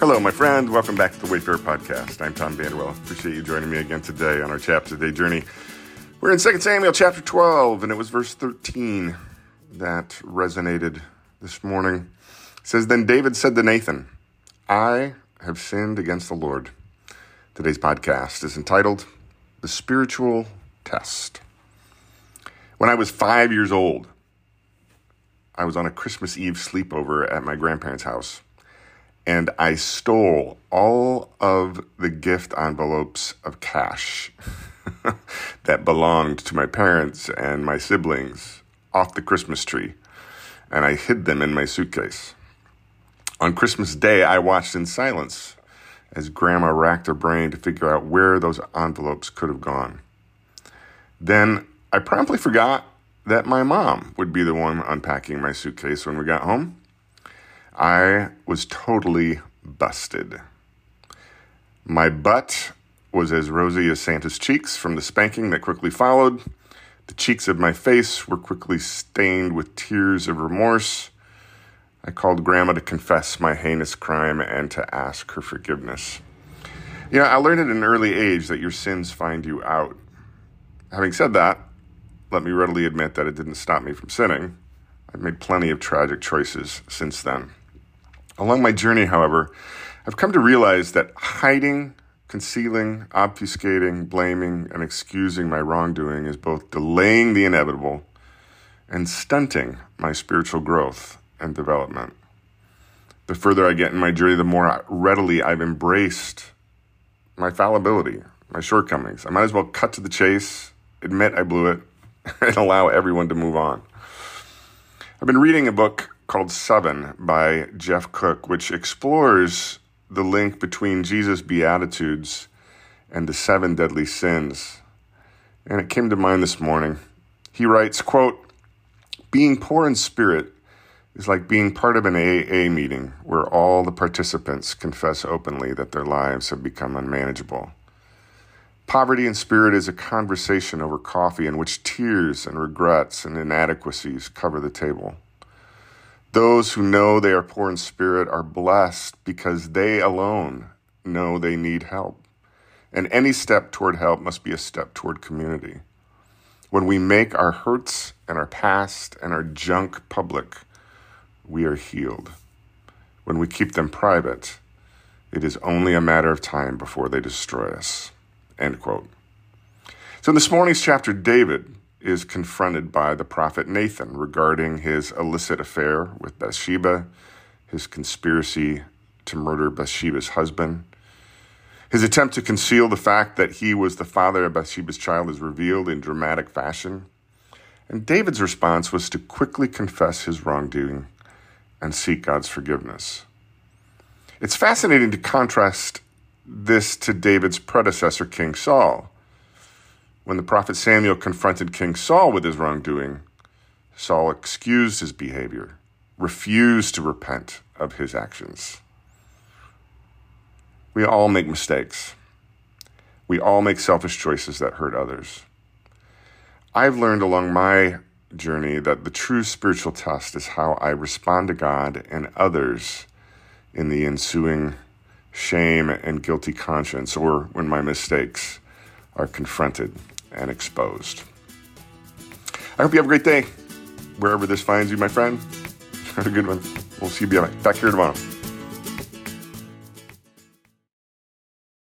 Hello, my friend. Welcome back to the Wayfarer Podcast. I'm Tom Vanderwell. Appreciate you joining me again today on our chapter day journey. We're in 2 Samuel chapter 12, and it was verse 13 that resonated this morning. It says, Then David said to Nathan, I have sinned against the Lord. Today's podcast is entitled The Spiritual Test. When I was five years old, I was on a Christmas Eve sleepover at my grandparents' house, and I stole all of the gift envelopes of cash that belonged to my parents and my siblings off the Christmas tree, and I hid them in my suitcase. On Christmas Day, I watched in silence as Grandma racked her brain to figure out where those envelopes could have gone. Then I promptly forgot that my mom would be the one unpacking my suitcase when we got home. I was totally busted. My butt was as rosy as Santa's cheeks from the spanking that quickly followed. The cheeks of my face were quickly stained with tears of remorse. I called Grandma to confess my heinous crime and to ask her forgiveness. You know, I learned at an early age that your sins find you out. Having said that, let me readily admit that it didn't stop me from sinning. I've made plenty of tragic choices since then. Along my journey, however, I've come to realize that hiding, concealing, obfuscating, blaming, and excusing my wrongdoing is both delaying the inevitable and stunting my spiritual growth and development. The further I get in my journey, the more readily I've embraced my fallibility, my shortcomings. I might as well cut to the chase, admit I blew it, and allow everyone to move on. I've been reading a book called Seven by Jeff Cook, which explores the link between Jesus' Beatitudes and the seven deadly sins. And it came to mind this morning. He writes, quote, being poor in spirit is like being part of an AA meeting where all the participants confess openly that their lives have become unmanageable. Poverty in spirit is a conversation over coffee in which tears and regrets and inadequacies cover the table. Those who know they are poor in spirit are blessed because they alone know they need help. And any step toward help must be a step toward community. When we make our hurts and our past and our junk public, we are healed. When we keep them private, it is only a matter of time before they destroy us. End quote. So in this morning's chapter, David is confronted by the prophet Nathan regarding his illicit affair with Bathsheba, his conspiracy to murder Bathsheba's husband. His attempt to conceal the fact that he was the father of Bathsheba's child is revealed in dramatic fashion. And David's response was to quickly confess his wrongdoing and seek God's forgiveness. It's fascinating to contrast this to David's predecessor, King Saul. When the prophet Samuel confronted King Saul with his wrongdoing, Saul excused his behavior, refused to repent of his actions. We all make mistakes. We all make selfish choices that hurt others. I've learned along my journey that the true spiritual test is how I respond to God and others in the ensuing shame and guilty conscience, or when my mistakes are confronted and exposed. I hope you have a great day, wherever this finds you, my friend. Have a good one. We'll see you back here tomorrow.